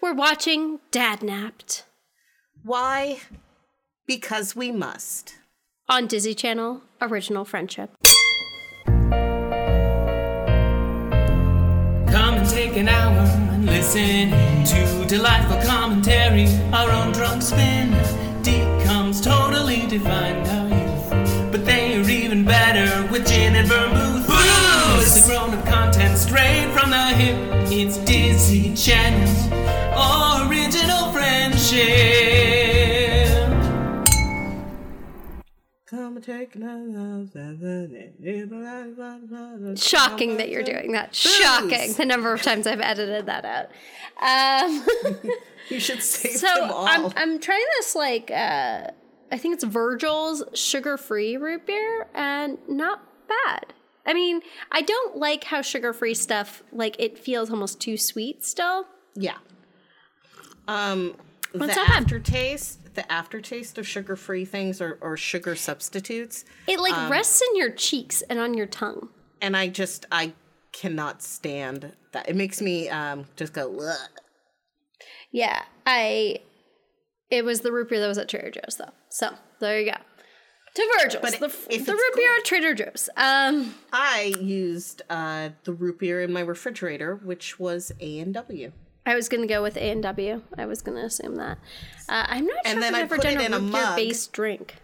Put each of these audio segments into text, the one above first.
we're watching Dad Napped Why? Because we must. on Disney Channel Original Friendship. Come and take an hour and listen to delightful commentary. Our own drunk spin decomes totally defined our youth. But they are even better with gin and vermouth. Booze! It's grown up content straight from the hip. It's Disney Channel's original friendship. Come and take another. Shocking that you're doing that. Shocking the number of times I've edited that out. Um, You should save so them all. I'm I'm trying this like uh, I think it's Virgil's sugar-free root beer, and not bad. I mean, I don't like how sugar-free stuff like it feels almost too sweet still. yeah. Um, What's that? aftertaste, the aftertaste of sugar-free things or, or sugar substitutes, It like Um, rests in your cheeks and on your tongue. and I just I cannot stand that. It makes me um just go. Ugh. Yeah, I. It was the root beer that was at Trader Joe's though. So there you go. To Virgil's, But the, if the root beer at Trader Joe's. Um, I used uh the root beer in my refrigerator, which was A and W. I was gonna go with A and W. I was gonna assume that. Uh, I'm not sure And if then I've I ever put done it a in a root mug. based drink.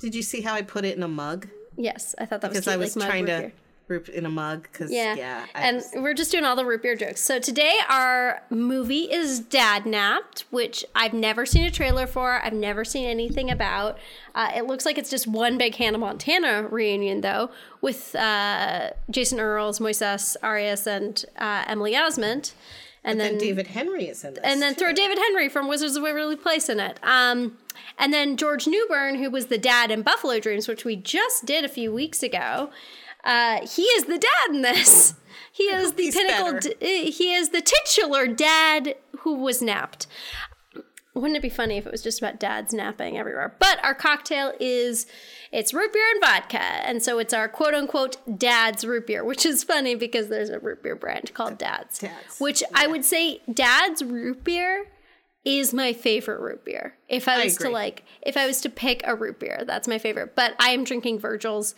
Did you see how I put it in a mug? Yes, I thought that was Because cute, I was like trying to root in a mug. Because Yeah, yeah, and we're just doing all the root beer jokes. So today our movie is Dad Napped, which I've never seen a trailer for. I've never seen anything about. Uh, it looks like it's just one big Hannah Montana reunion, though, with uh, Jason Earles, Moises Arias, and uh, Emily Osment. And then then David Henrie is in this. and then too. throw David Henrie from Wizards of Waverly Place in it. Um, and then George Newbern, who was the dad in Buffalo Dreams, which we just did a few weeks ago. Uh, he is the dad in this. He is the He's pinnacle. D- uh, he is the titular dad who was napped. Wouldn't it be funny if it was just about dads napping everywhere? But our cocktail is it's root beer and vodka, and so it's our quote unquote dad's root beer, which is funny because there's a root beer brand called Dad's, Dad's, which I would say Dad's root beer is my favorite root beer. If I I was to like, if I was to pick a root beer, that's my favorite. But I am drinking Virgil's.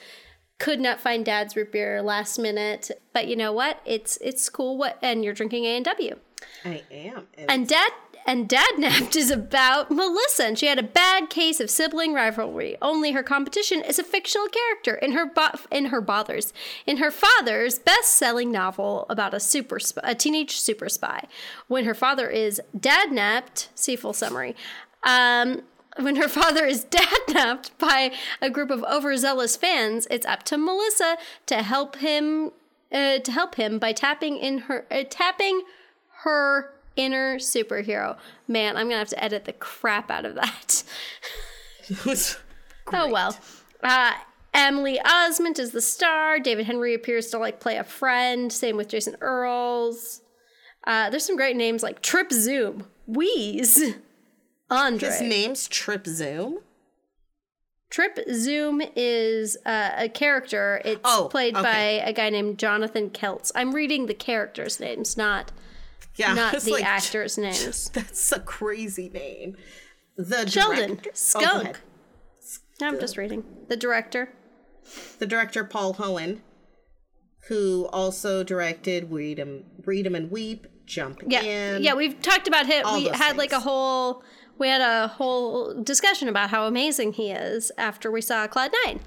Could not find Dad's root beer last minute, but you know what? It's it's cool. What and you're drinking A and W. I am. And, And dad and dad napped is about Melissa, and she had a bad case of sibling rivalry. Only her competition is a fictional character in her bo- in her bothers in her father's best-selling novel about a super sp- a teenage super spy. When her father is dad napped, see full summary. Um, when her father is dad napped by a group of overzealous fans, it's up to Melissa to help him uh, to help him by tapping in her uh, tapping her inner superhero. Man, I'm gonna have to edit the crap out of that. Oh well. Uh, Emily Osment is the star. David Henrie appears to like play a friend. Same with Jason Earles. Uh, there's some great names like Trip Zoom, Wheeze, Andre. his name's Trip Zoom. Trip Zoom is uh, a character. It's Oh, played okay. by a guy named Jonathan Keltz. I'm reading the characters' names, not Yeah, not the like, actors' names. That's a crazy name. The Sheldon director- Oh, Skunk. ahead. I'm just reading the director. the director Paul Hoen, who also directed Read 'em, Read 'em and Weep, Jump Yeah, In. yeah. We've talked about him. We had like a whole. We had a whole discussion about how amazing he is after we saw Cloud Nine.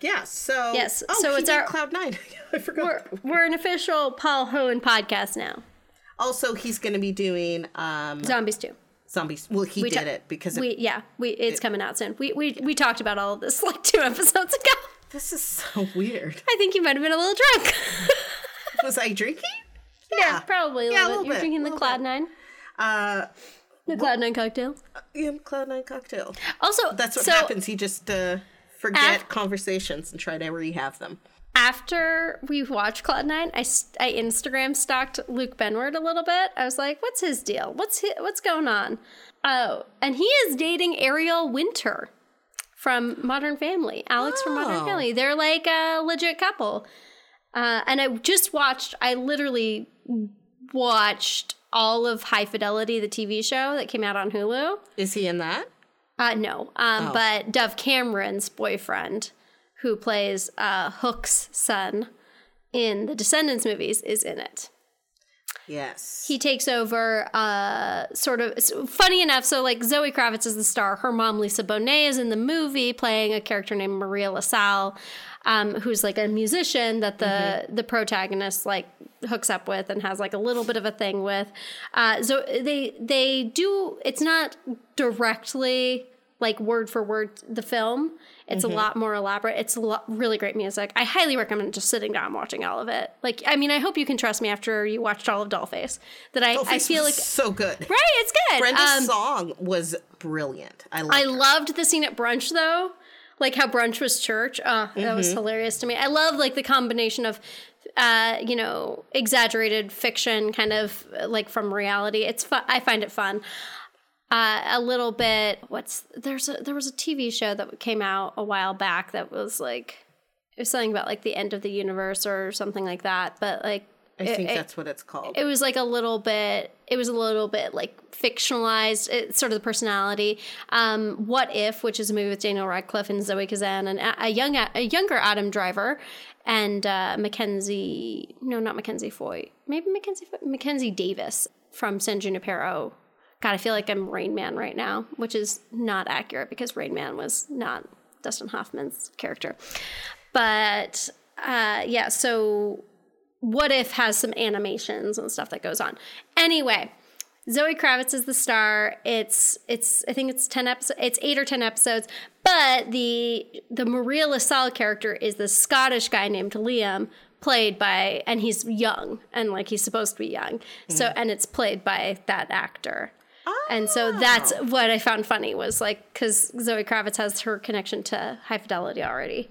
yeah. So Yes, Oh, so it's our- Cloud Nine. I forgot. We're we're an official Paul Hoen podcast now. Also, he's going to be doing um Zombies too. zombies. Well, he We did ta- it because it, We yeah we it's coming out soon. We we we talked about all of this like two episodes ago. this is so weird. I think you might have been a little drunk. Was I drinking? yeah, probably a Yeah, a little little bit. You're drinking the Cloud bit. Nine, Uh, the Cloud Nine cocktail. yeah, Cloud Nine cocktail. Also, That's what so happens. You just uh, forget Af- conversations and try to rehave them. After we watched Cloud Nine, I Instagram stalked Luke Benward a little bit. I was like, "What's his deal? What's hi what's going on?" Oh, and he is dating Ariel Winter from Modern Family. Alex from Modern Oh. Family. They're like a legit couple. Uh, and I just watched. I literally watched all of High Fidelity, the TV show that came out on Hulu. Is he in that? Uh, no, um, Oh. but Dove Cameron's boyfriend, who plays uh, Hook's son in the Descendants movies, is in it. Yes. He takes over, uh, sort of funny enough. So, like Zoe Kravitz is the star. Her mom, Lisa Bonet, is in the movie playing a character named Maria LaSalle, um, who's like a musician that the the protagonist like hooks up with and has like a little bit of a thing with. Uh, so they they do. It's not directly like word for word the film. It's a lot more elaborate. It's a lot, really great music. I highly recommend just sitting down watching all of it. Like, I mean, I hope you can trust me after you watched all of Dollface. That I, I feel like so good. right, it's good. Brenda's Um, song was brilliant. I I loved the scene at brunch though, like how brunch was church. Uh, that was hilarious to me. I love like the combination of, uh, you know, exaggerated fiction, kind of like from reality. It's fun. I find it fun. Uh, a little bit. What's there's a there was a TV show that came out a while back that was like it was something about like the end of the universe or something like that. But like I it- think it- that's what it's called. it was like a little bit it was a little bit like fictionalized it's sort of the personality um what if which is a movie with daniel radcliffe and zoe kazan and a, a young a younger adam driver and uh mackenzie no not mackenzie foy maybe mackenzie Foy- mackenzie davis from san junipero god i feel like i'm rain man right now which is not accurate because rain man was not dustin hoffman's character but uh yeah so what if has some animations and stuff that goes on. Anyway, Zoe Kravitz is the star. It's it's I think it's ten episodes. It's eight or ten episodes. But the the Maria LaSalle character is the Scottish guy named Liam, played by and he's young and like he's supposed to be young. So and it's played by that actor. And so that's oh. what I found funny was like because Zoe Kravitz has her connection to High Fidelity already.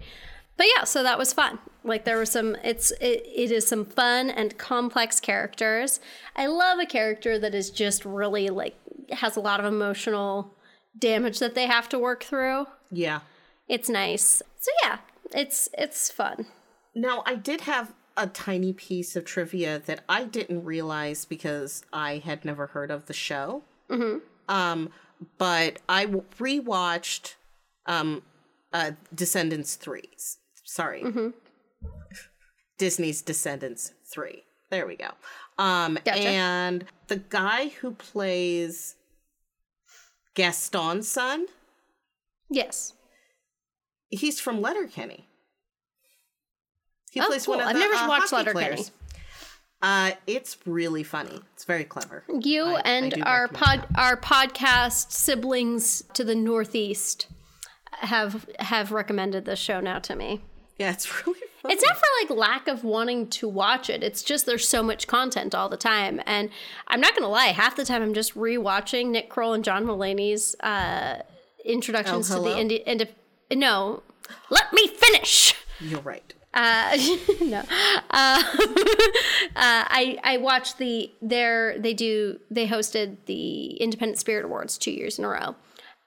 But yeah, so that was fun. Like there was some it's it, it is some fun and complex characters. I love a character that is just really like has a lot of emotional damage that they have to work through. yeah. It's nice. So yeah, it's it's fun. Now, I did have a tiny piece of trivia that I didn't realize because I had never heard of the show. Mm-hmm. Um, but I rewatched um, uh, Descendants 3. Sorry. Disney's Descendants 3. There we go. Um, Gotcha. And the guy who plays Gaston's son, Yes. he's from Letterkenny. He Oh, plays cool. one of I've the never uh, watched Letterkenny. players. Uh, it's really funny. It's very clever. You I- I and do our pod our podcast siblings to the northeast have have recommended this show now to me. Yeah, it's really funny. It's not for like lack of wanting to watch it. It's just there's so much content all the time, and I'm not gonna lie. Half the time I'm just rewatching Nick Kroll and John Mulaney's uh, introductions Oh, to the indie. Indi- no, let me finish. You're right. Uh, no, uh, uh, I I watched the their they do they hosted the Independent Spirit Awards two years in a row,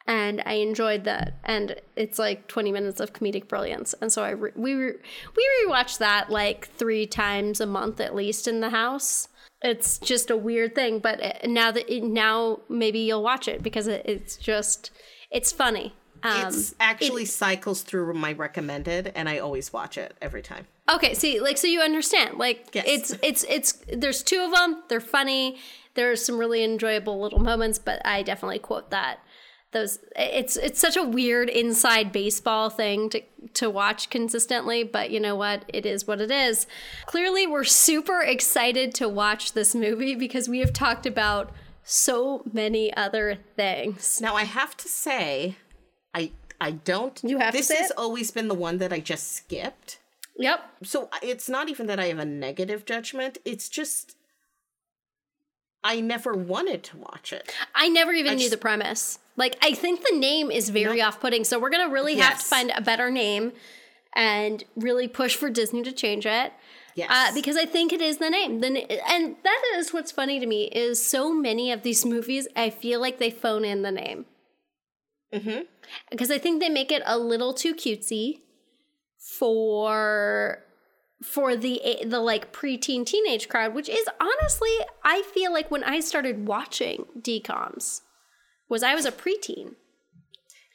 and I enjoyed that. And it's like twenty minutes of comedic brilliance, and so I re- we re- we rewatch that like three times a month at least in the house. It's just a weird thing, but now that it, now maybe you'll watch it because it, it's just it's funny. Um, It's actually cycles through my recommended, and I always watch it every time. Okay, see, like, so you understand, like, Yes. it's it's it's. There's two of them. They're funny. There are some really enjoyable little moments, but I definitely quote that. Those it's it's such a weird inside baseball thing to to watch consistently, but you know what? It is what it is. Clearly, we're super excited to watch this movie because we have talked about so many other things. Now I have to say, I I don't. You have to This has it? always been the one that I just skipped. Yep. So it's not even that I have a negative judgment. It's just I never wanted to watch it. I never even knew just- the premise. Like, I think the name is very off putting. So, we're going to really have to find a better name and really push for Disney to change it. Yes. Uh, because I think it is the name. The, and that is what's funny to me is so many of these movies, I feel like they phone in the name. Mhm. Because I think they make it a little too cutesy for for the the like preteen teenage crowd, which is honestly, I feel like when I started watching DComs, was I was a preteen.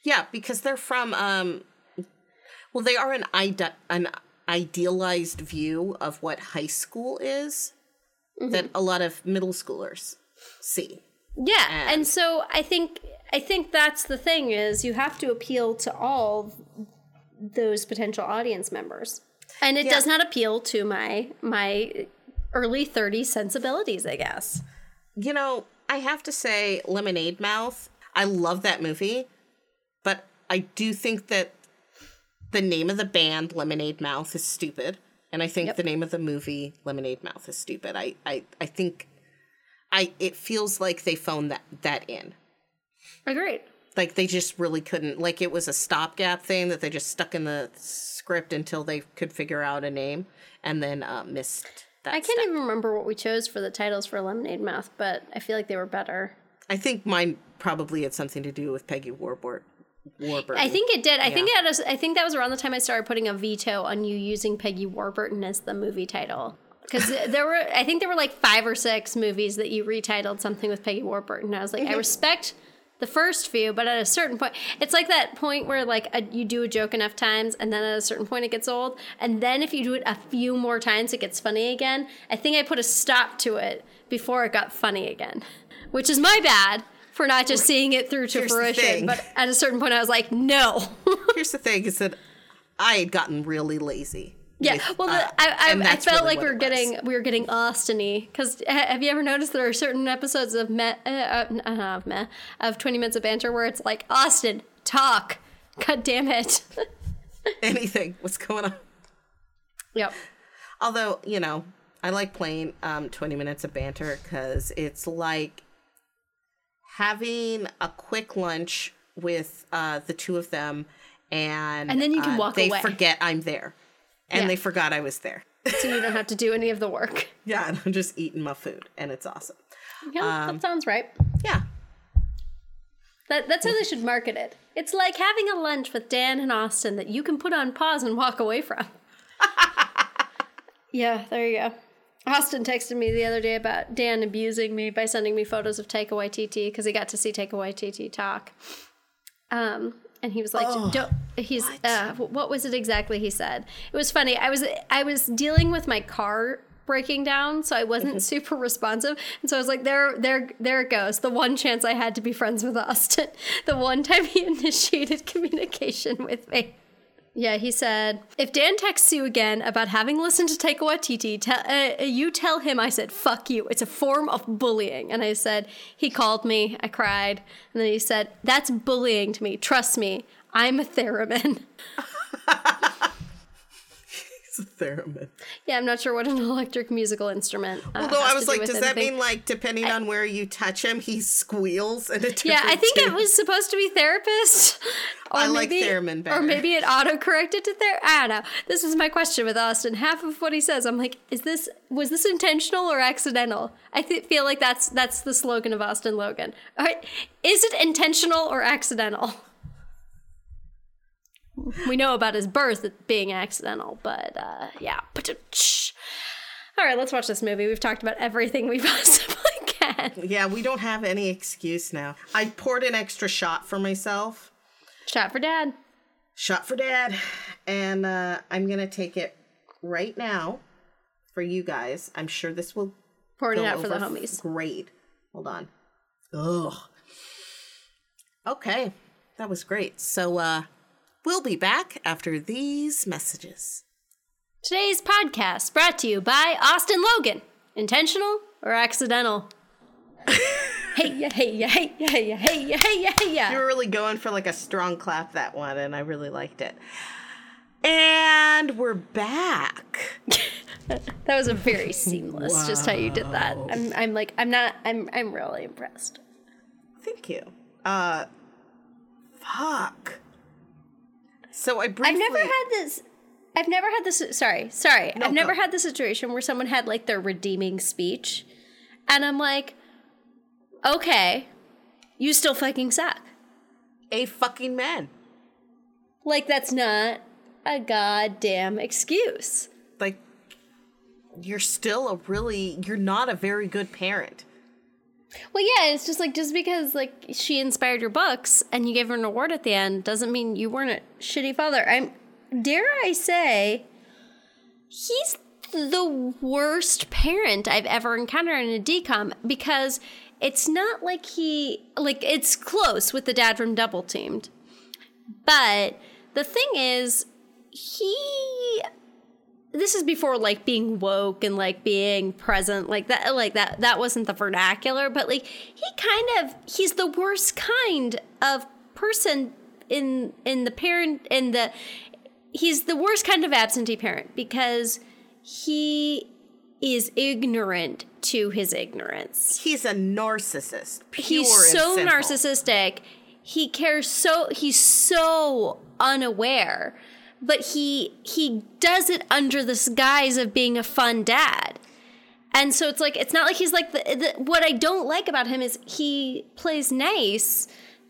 Yeah, because they're from um well they are an ide- an idealized view of what high school is that a lot of middle schoolers see. Yeah, And- and so I think I think that's the thing is you have to appeal to all those potential audience members. And it Yeah. does not appeal to my my early 30s sensibilities, I guess. You know, I have to say Lemonade Mouth, I love that movie, but I do think that the name of the band Lemonade Mouth is stupid. And I think Yep. the name of the movie Lemonade Mouth is stupid. I I, I think I it feels like they phoned that that in. Agreed. like they just really couldn't like it was a stopgap thing that they just stuck in the script until they could figure out a name and then uh, missed that I can't step. even remember what we chose for the titles for Lemonade Mouth, but I feel like they were better. i think mine probably had something to do with peggy warburton warburton I think it did. I think it was, I think that was around the time I started putting a veto on you using Peggy Warburton as the movie title. Because there were, I think there were like five or six movies that you retitled something with Peggy Warburton. And I was like, I mm-hmm. respect the first few, but at a certain point, it's like that point where like a, you do a joke enough times, and then at a certain point it gets old, and then if you do it a few more times, it gets funny again. I think I put a stop to it before it got funny again, which is my bad for not just seeing it through to Here's fruition. But at a certain point, I was like, no. here's the thing is that i had gotten really lazy Yeah, with, well, the, uh, I, I, I felt really like we were getting we were getting Austiny because have you ever noticed there are certain episodes of me, uh, uh, meh, of Twenty Minutes of Banter where it's like Austin talk, god damn it. anything what's going on yep. although you know i like playing um 20 minutes of banter because it's like having a quick lunch with uh the two of them and And then you can uh, walk they away. forget i'm there and Yeah. they forgot i was there So you don't have to do any of the work. yeah and i'm just eating my food and it's awesome Yeah, Um, that sounds right. yeah That, that's how they should market it. It's like having a lunch with Dan and Austin that you can put on pause and walk away from. yeah, there you go. Austin texted me the other day about Dan abusing me by sending me photos of Taika TT because he got to see Taika TT talk. Um, and he was like, "Don't." He's uh, what was it exactly he said? It was funny. I was I was dealing with my car breaking down, so I wasn't super responsive, and so I was like, "There, there, there it goes." The one chance I had to be friends with Austin, the one time he initiated communication with me. Yeah, he said, if Dan texts you again about having listened to Taika Waititi, tell, uh, you tell him I said, fuck you. It's a form of bullying. And I said, he called me. I cried. And then he said, that's bullying to me. Trust me. I'm a theremin. it's a theremin yeah, I'm not sure what an electric musical instrument. Uh, although i was do like with does that anything. mean like depending on where you touch him he squeals in a different Yeah, I think it was supposed to be therapist. Or I like maybe, theremin better. Or maybe it auto corrected to ther. I don't know. This was my question with Austin. Half of what he says, I'm like, is this was this intentional or accidental? I th- feel like that's that's the slogan of Austin Logan. All right, is it intentional or accidental? We know about his birth being accidental, but uh, yeah. All right, let's watch this movie. We've talked about everything we possibly can. yeah we don't have any excuse now i poured an extra shot for myself Shot for dad. shot for dad and uh i'm gonna take it right now for you guys i'm sure this will Pouring it out for the homies. great hold on ugh okay that was great so uh we'll be back after these messages Today's podcast brought to you by Austin Logan. Intentional or accidental? hey ya, hey ya, hey ya, hey ya, hey ya, hey ya, hey you were really going for like a strong clap that one and i really liked it and we're back That was a very seamless, just how you did that. I'm, I'm like, I'm not, I'm, I'm really impressed. thank you uh fuck so i briefly I've never had this. I've never had this. Sorry, sorry. No, I've never go. had the situation where someone had like their redeeming speech, and I'm like, okay, you still fucking suck. a fucking man Like that's not a goddamn excuse. like you're still a really you're not a very good parent. Well, yeah, it's just like just because like she inspired your books and you gave her an award at the end doesn't mean you weren't a shitty father. I'm dare I say he's the worst parent I've ever encountered in a decom because it's not like he like it's close with the dad from Double Teamed. But the thing is he this is before like being woke and like being present like that like that that wasn't the vernacular but like he kind of he's the worst kind of person in in the parent in the he's the worst kind of absentee parent because he is ignorant to his ignorance He's a narcissist. He's so narcissistic he cares so he's so unaware but he he does it under this guise of being a fun dad and so it's like it's not like he's like the, the what i don't like about him is he plays nice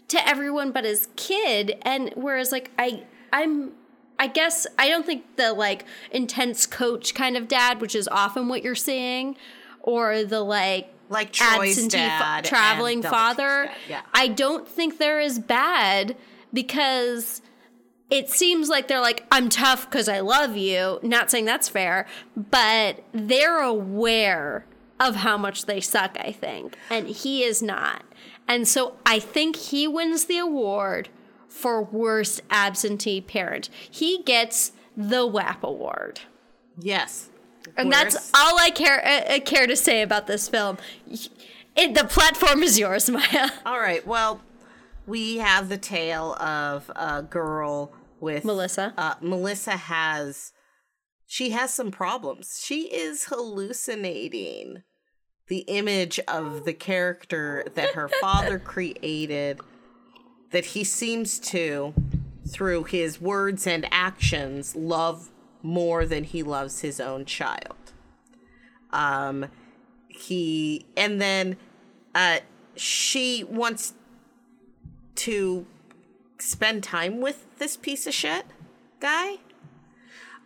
to everyone but his kid and whereas like i i'm i guess i don't think the like intense coach kind of dad which is often what you're seeing or the like Like Troy's absentee fa- dad traveling father. dad, yeah. I don't think they're as bad because it seems like they're like, I'm tough because I love you. Not saying that's fair, but they're aware of how much they suck, I think. And he is not. And so I think he wins the award for worst absentee parent. He gets the WAP award. Yes. And that's all I care uh, uh, care to say about this film. It, the platform is yours, Maya. All right. Well, we have the tale of a girl with Melissa. Uh, Melissa has she has some problems. She is hallucinating the image of the character that her father created that he seems to through his words and actions love more than he loves his own child. Um he and then uh she wants to spend time with this piece of shit guy.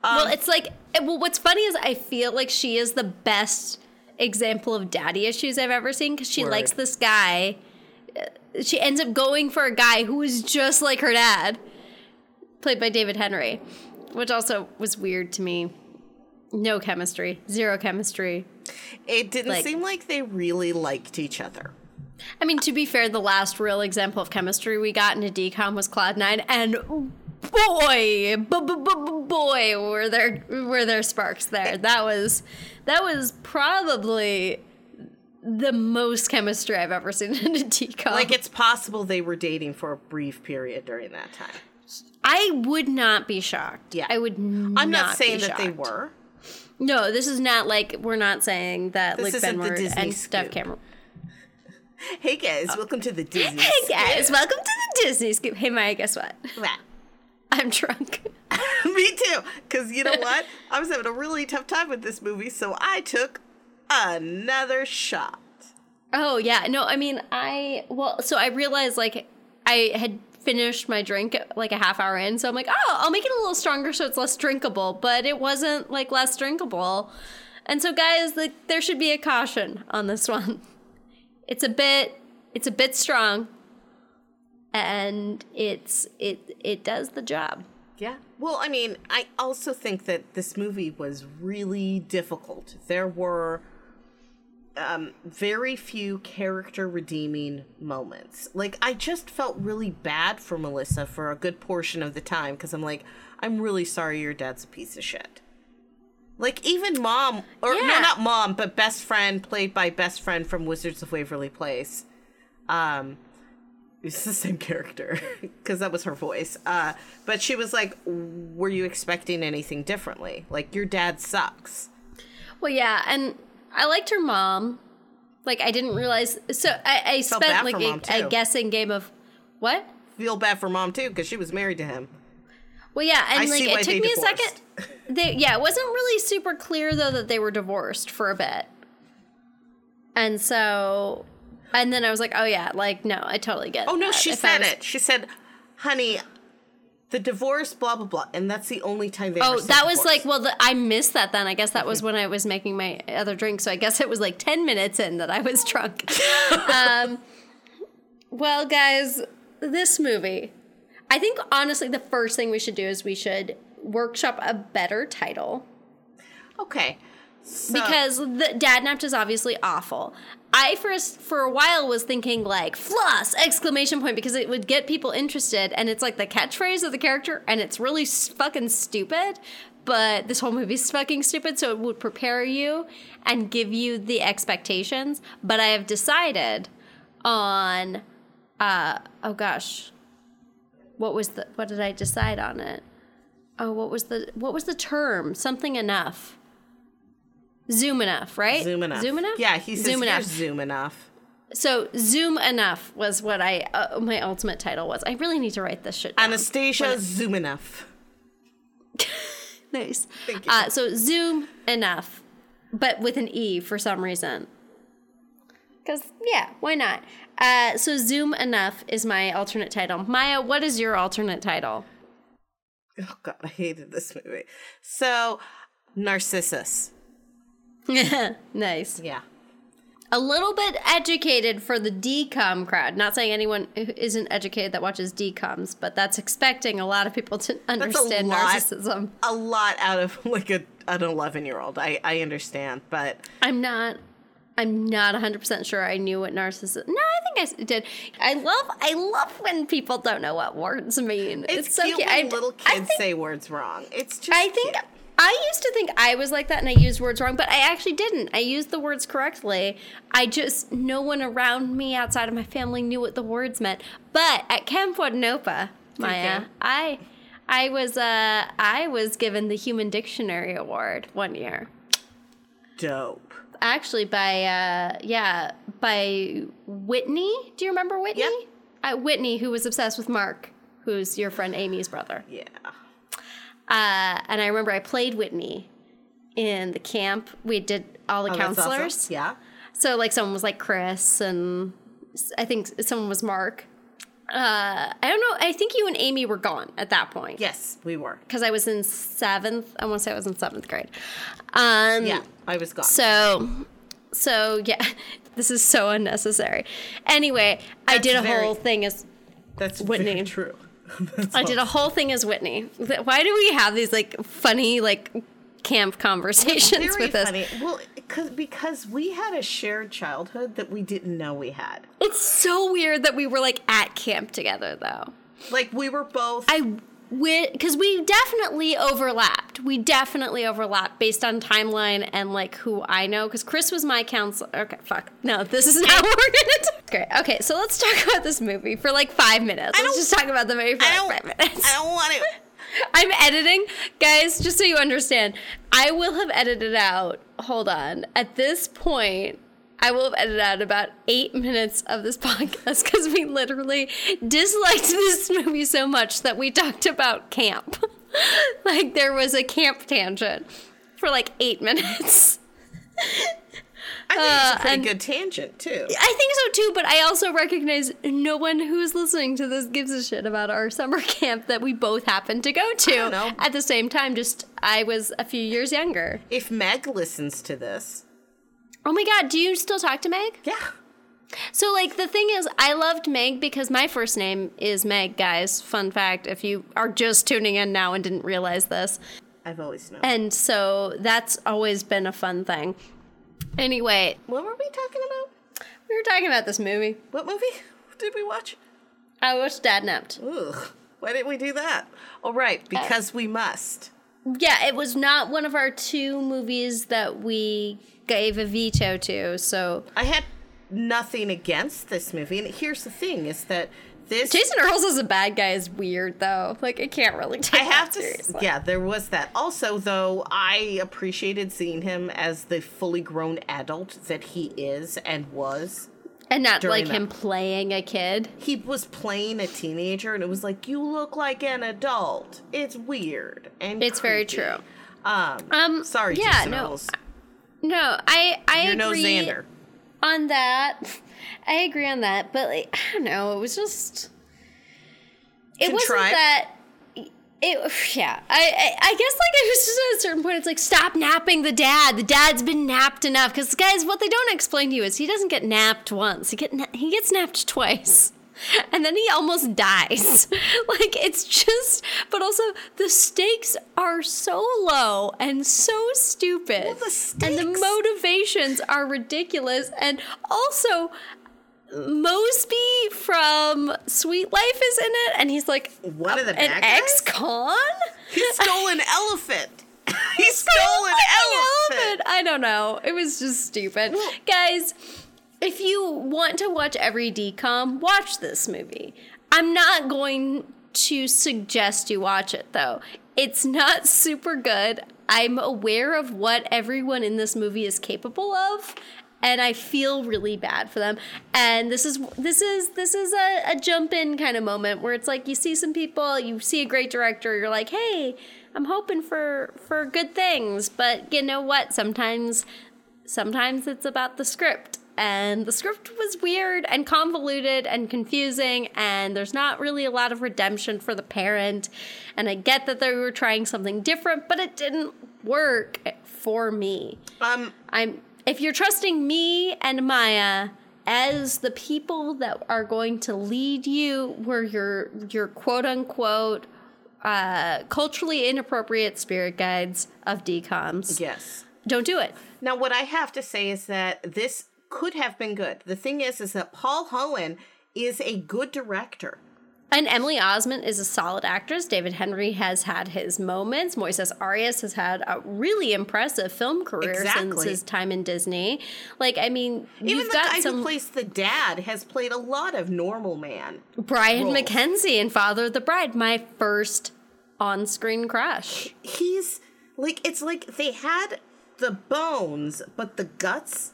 well, it's like well, what's funny is I feel like she is the best example of daddy issues I've ever seen because she Word. likes this guy. Uh, She ends up going for a guy who is just like her dad, played by David Henrie, which also was weird to me. No chemistry, zero chemistry. It didn't Like- seem like they really liked each other. I mean, to be fair, the last real example of chemistry we got in a decom was Cloud Nine, and boy, boy, were there were there sparks there. That was that was probably the most chemistry I've ever seen in a decom. Like it's possible they were dating for a brief period during that time. I would not be shocked. Yeah. I would. I'm not, saying be that they were. No, this is not like we're not saying that This like isn't the Benward and Steph. Cameron. Hey guys, welcome to the Disney. Hey guys, welcome to the Disney Scoop. Hey Maya, guess what? Wow. I'm drunk. Me too. Because you know what? I was having a really tough time with this movie, so I took another shot. Oh yeah, no, I mean I well, so I realized like I had finished my drink like a half hour in, so I'm like, oh, I'll make it a little stronger so it's less drinkable, but it wasn't like less drinkable, and so guys, like there should be a caution on this one. It's a bit, it's a bit strong, and it's it it does the job. Yeah. Well, I mean, I also think that this movie was really difficult. There were um, very few character redeeming moments. Like, I just felt really bad for Melissa for a good portion of the time because I'm like, I'm really sorry your dad's a piece of shit. Like, even mom, or no, not mom, but best friend, played by best friend from Wizards of Waverly Place. Um, it's the same character because that was her voice. Uh, but she was like, "Were you expecting anything differently? Like your dad sucks." Well, yeah, and I liked her mom. Like I didn't realize. So I, I spent like a, a guessing game of what. Feel bad for mom too because she was married to him. Well, yeah, and I like it took me a second. They, yeah, it wasn't really super clear though that they were divorced for a bit, and so, and then I was like, oh yeah, like no, I totally get. Oh no, that. she If said was- it. She said, "Honey, the divorce, blah blah blah, and that's the only time they. Oh, that was divorce. like, well, the, I missed that then. I guess that was when I was making my other drink. So I guess it was like 10 minutes in that I was drunk. um, well, guys, this movie, I think honestly, the first thing we should do is we should workshop a better title okay. So, because the dad napped is obviously awful. I first for a while was thinking like floss exclamation point because it would get people interested and it's like the catchphrase of the character and it's really fucking stupid. But this whole movie's fucking stupid, so it would prepare you and give you the expectations. But I have decided on, uh, oh gosh, what was the what did I decide on it? Oh, what was the what was the term? Something enough. Zoom enough, right? zoom enough. Zoom enough. Yeah, he says zoom enough. Zoom enough. So zoom enough was what I uh, my ultimate title was. I really need to write this shit down. Anastasia, zoom enough. nice. Thank you. Uh, so zoom enough, but with an e for some reason. Because yeah, why not? Uh, so zoom enough is my alternate title. Maya, what is your alternate title? Oh god, I hated this movie. So, Narcissus. nice. Yeah. a little bit educated for the decom crowd. Not saying anyone who isn't educated that watches decoms, but that's expecting a lot of people to understand lot. narcissism. A lot out of like a an 11 year old. I I understand, but I'm not. I'm not 100% sure I knew what narcissism. No, I think I did. I love I love when people don't know what words mean. it's, so cute cute. I, little I kids think- say words wrong. It's just I think cute. I used to think I was like that and I used words wrong, but I actually didn't. I used the words correctly. I just no one around me outside of my family knew what the words meant. But at Camp Wadnopa, Maya. I I was uh I was given the Human Dictionary Award one year. dope. Actually by uh yeah, by Whitney. Do you remember Whitney? Yeah. Uh, Whitney who was obsessed with Mark, who's your friend Amy's brother. Yeah. Uh, and I remember I played Whitney in the camp. We did all the Oh, that's awesome. counselors. Yeah. So like someone was like Chris, and I think someone was Mark. Uh, I don't know. I think you and Amy were gone at that point. Yes, we were. Because I was in seventh. I want to say I was in seventh grade. Um, Yeah, I was gone. So, so yeah, this is so unnecessary. Anyway, I did a very- whole thing as That's Whitney. true. That's I did a whole thing as Whitney. Why do we have these like funny like camp conversations with us? funny. Well, cause, because we had a shared childhood that we didn't know we had. It's so weird that we were like at camp together though. Like we were both. I because we definitely overlapped. We definitely overlapped based on timeline and like who I know. Because Chris was my counselor. Okay, fuck. No, this is not what we're gonna do. Great. Okay, so let's talk about this movie for like five minutes. Let's just talk about the movie for like five minutes. I don't want to. I'm editing, guys, just so you understand. I will have edited out, hold on, at this point, I will have edited out about eight minutes of this podcast because we literally disliked this movie so much that we talked about camp. like there was a camp tangent for like eight minutes. I think Uh, it's a pretty and- good tangent too. I think so too, but I also recognize no one who's listening to this gives a shit about our summer camp that we both happened to go to at the same time. Just I was a few years younger. If Meg listens to this, Oh my god, do you still talk to Meg? yeah, So like the thing is I loved Meg because my first name is Meg, guys. Fun fact if you are just tuning in now and didn't realize this. I've always known. And so that's always been a fun thing. Anyway, what were we talking about? we were talking about this movie. What movie did we watch? I watched Dad Napped. Ugh. Why didn't we do that? Oh, right, uh, because we must. Yeah, it was not one of our two movies that we gave a veto to. So I had nothing against this movie, and here's the thing: is that this Jason Earles as a bad guy is weird, though. Like I can't really take. I have to. seriously. Yeah, there was that. Also, though, I appreciated seeing him as the fully grown adult that he is and was. and not like that. him playing a kid. He was playing a teenager, and it was like, you look like an adult. It's weird and It's very true. Um, Um, sorry, yeah, Jason no, Earles. No, I I You're no Xander. On that. I agree on that, but like I don't know, it was just it wasn't Contrived? that it yeah I, I i guess like it was just at a certain point it's like stop napping the dad the dad's been napped enough because guys what they don't explain to you is he doesn't get napped once he get na- he gets napped twice and then he almost dies like it's just but also the stakes are so low and so stupid Well, the and the motivations are ridiculous and also Moseby from Suite Life is in it, and he's like One of the an ex-con. He stole an elephant. he stole an elephant. I don't know. It was just stupid, guys. If you want to watch every decom, watch this movie. I'm not going to suggest you watch it though. It's not super good. I'm aware of what everyone in this movie is capable of, and I feel really bad for them. And this is this is this is a, a jump in kind of moment where it's like you see some people, you see a great director, you're like, hey, I'm hoping for for good things, but you know what? Sometimes sometimes it's about the script. And the script was weird and convoluted and confusing, and there's not really a lot of redemption for the parent. And I get that they were trying something different, but it didn't work for me. Um, I'm if you're trusting me and Maya as the people that are going to lead you where your your quote unquote uh, culturally inappropriate spirit guides of decoms, yes. don't do it. Now, what I have to say is that this could have been good. The thing is, is that Paul Hoen is a good director. And Emily Osment is a solid actress. David Henrie has had his moments. Moises Arias has had a really impressive film career since his time in Disney. Like, I mean, Even you've the got guy some who plays the dad has played a lot of normal man. Brian roles. McKenzie in Father of the Bride, my first on-screen crush. He's like it's like they had the bones, but the guts,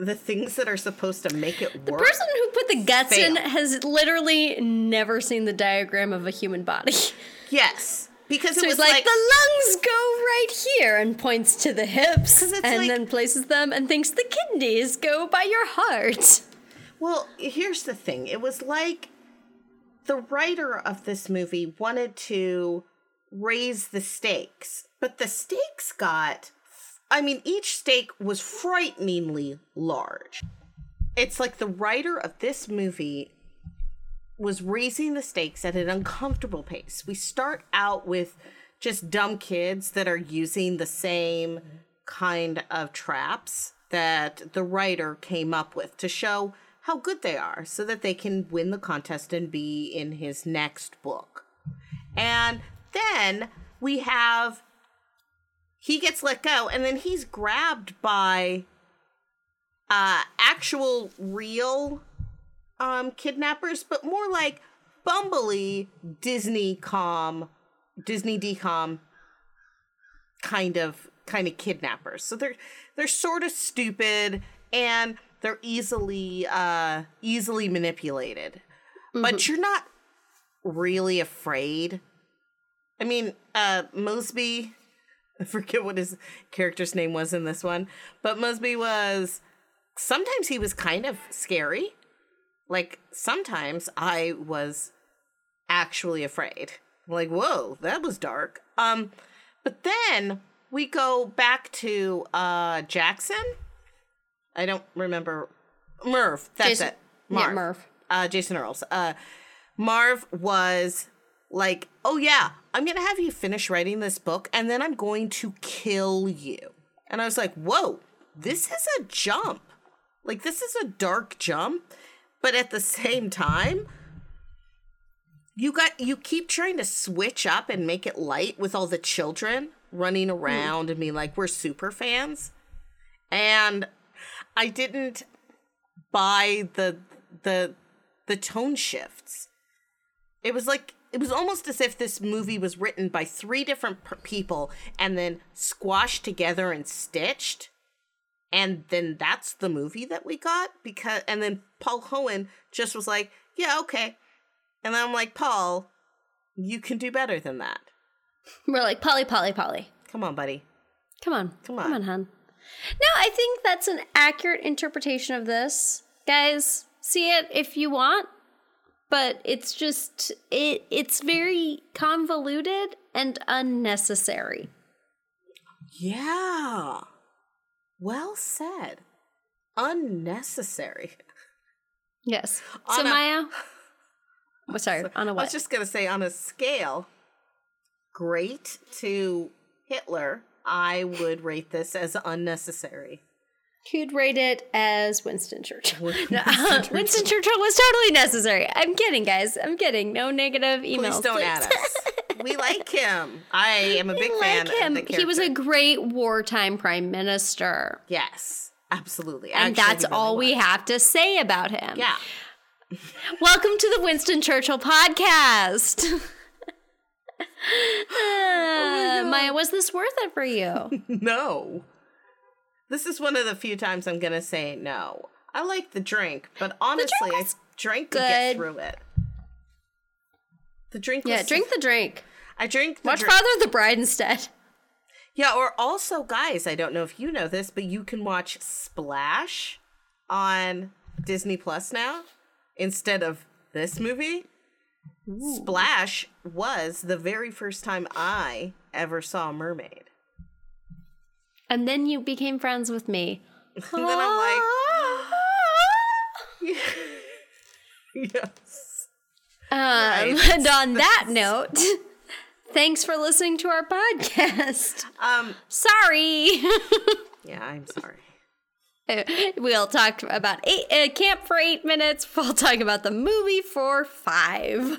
the things that are supposed to make it work. The person who put the guts in has literally never seen the diagram of a human body. yes, because it was like, like, the lungs go right here and points to the hips and like- then places them and thinks the kidneys go by your heart. Well, here's the thing. It was like the writer of this movie wanted to raise the stakes, but the stakes got I mean, each stake was frighteningly large. It's like the writer of this movie was raising the stakes at an uncomfortable pace. We start out with just dumb kids that are using the same kind of traps that the writer came up with to show how good they are so that they can win the contest and be in his next book. And then we have he gets let go and then he's grabbed by uh actual real um kidnappers but more like bumbly disney com disney decom kind of kind of kidnappers. So they're they're sort of stupid and they're easily uh easily manipulated. But you're not really afraid. I mean uh moseby I forget what his character's name was in this one, but Moseby was sometimes he was kind of scary. Like sometimes I was actually afraid. Like, whoa, that was dark. Um, but then we go back to uh Jackson. I don't remember Merv. That's Jason- it. yeah, Merv. Uh, Jason Earles. Uh, Marv was like, "Oh yeah, I'm gonna have you finish writing this book, and then I'm going to kill you." And I was like, "Whoa, this is a jump. Like this is a dark jump, but at the same time." You got you keep trying to switch up and make it light with all the children running hmm. around and being like we're super fans. And I didn't buy the the the tone shifts. It was like it was almost as if this movie was written by three different per- people and then squashed together and stitched. And then that's the movie that we got because and then Paul Hoen just was like, "Yeah, okay." And I'm like, "Paul, you can do better than that. We're like, Polly, Polly, Polly. Come on, buddy." Come on. Come on Come on. hon. No, I think that's an accurate interpretation of this. Guys, see it if you want. But it's just it it's very convoluted and unnecessary. Yeah. Well said. Unnecessary. Yes. So On a- Maya, oh, sorry, on a what? I was just going to say on a scale great to Hitler, I would rate this as unnecessary. You'd rate it as Winston Churchill. No, Winston Churchill was totally necessary. I'm kidding, guys. I'm kidding. No negative emails. Please don't add us. We like him. I am a big We fan like him. of the He was a great wartime prime minister. Yes, absolutely. And Actually, that's really all we have to say about him. Yeah. Welcome to the Winston Churchill podcast. Uh, Maya, was this worth it for you? No. This is one of the few times I'm going to say no. I like the drink, but honestly, I drank to get through it. The drink was yeah, drink the drink. I drink the Watch drink. Father of the Bride instead. Yeah, or also, guys, I don't know if you know this, but you can watch Splash on Disney Plus now instead of this movie. Splash was the very first time I ever saw a mermaid. And then you became friends with me. And then I'm like, yes. Um, Right. and on that note, thanks for listening to our podcast. Um, Sorry. yeah, I'm sorry. we'll talk about eight, uh, camp for eight minutes. We'll talk about the movie for five.